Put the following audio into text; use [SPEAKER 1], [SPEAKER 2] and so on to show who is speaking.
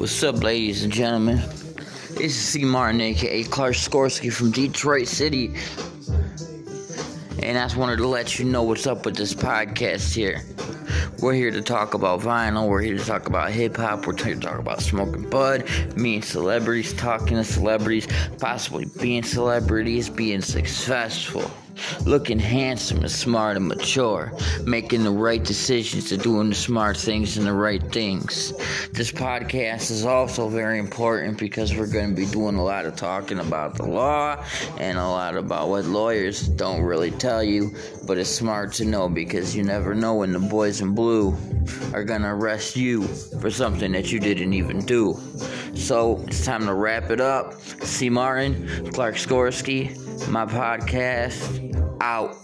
[SPEAKER 1] What's up, ladies and gentlemen? This is C. Martin, aka Clark Skorsky from Detroit City. And I just wanted to let you know what's up with this podcast here. We're here to talk about vinyl, we're here to talk about hip hop, we're here to talk about smoking bud, meeting celebrities, talking to celebrities, possibly being celebrities, being successful looking handsome and smart and mature, making the right decisions and doing the smart things and the right things. This podcast is also very important because we're going to be doing a lot of talking about the law and a lot about what lawyers don't really tell you, but it's smart to know because you never know when the boys in blue are going to arrest you for something that you didn't even do. So it's time to wrap it up. C. Martin, Clark Skorsky, my podcast out.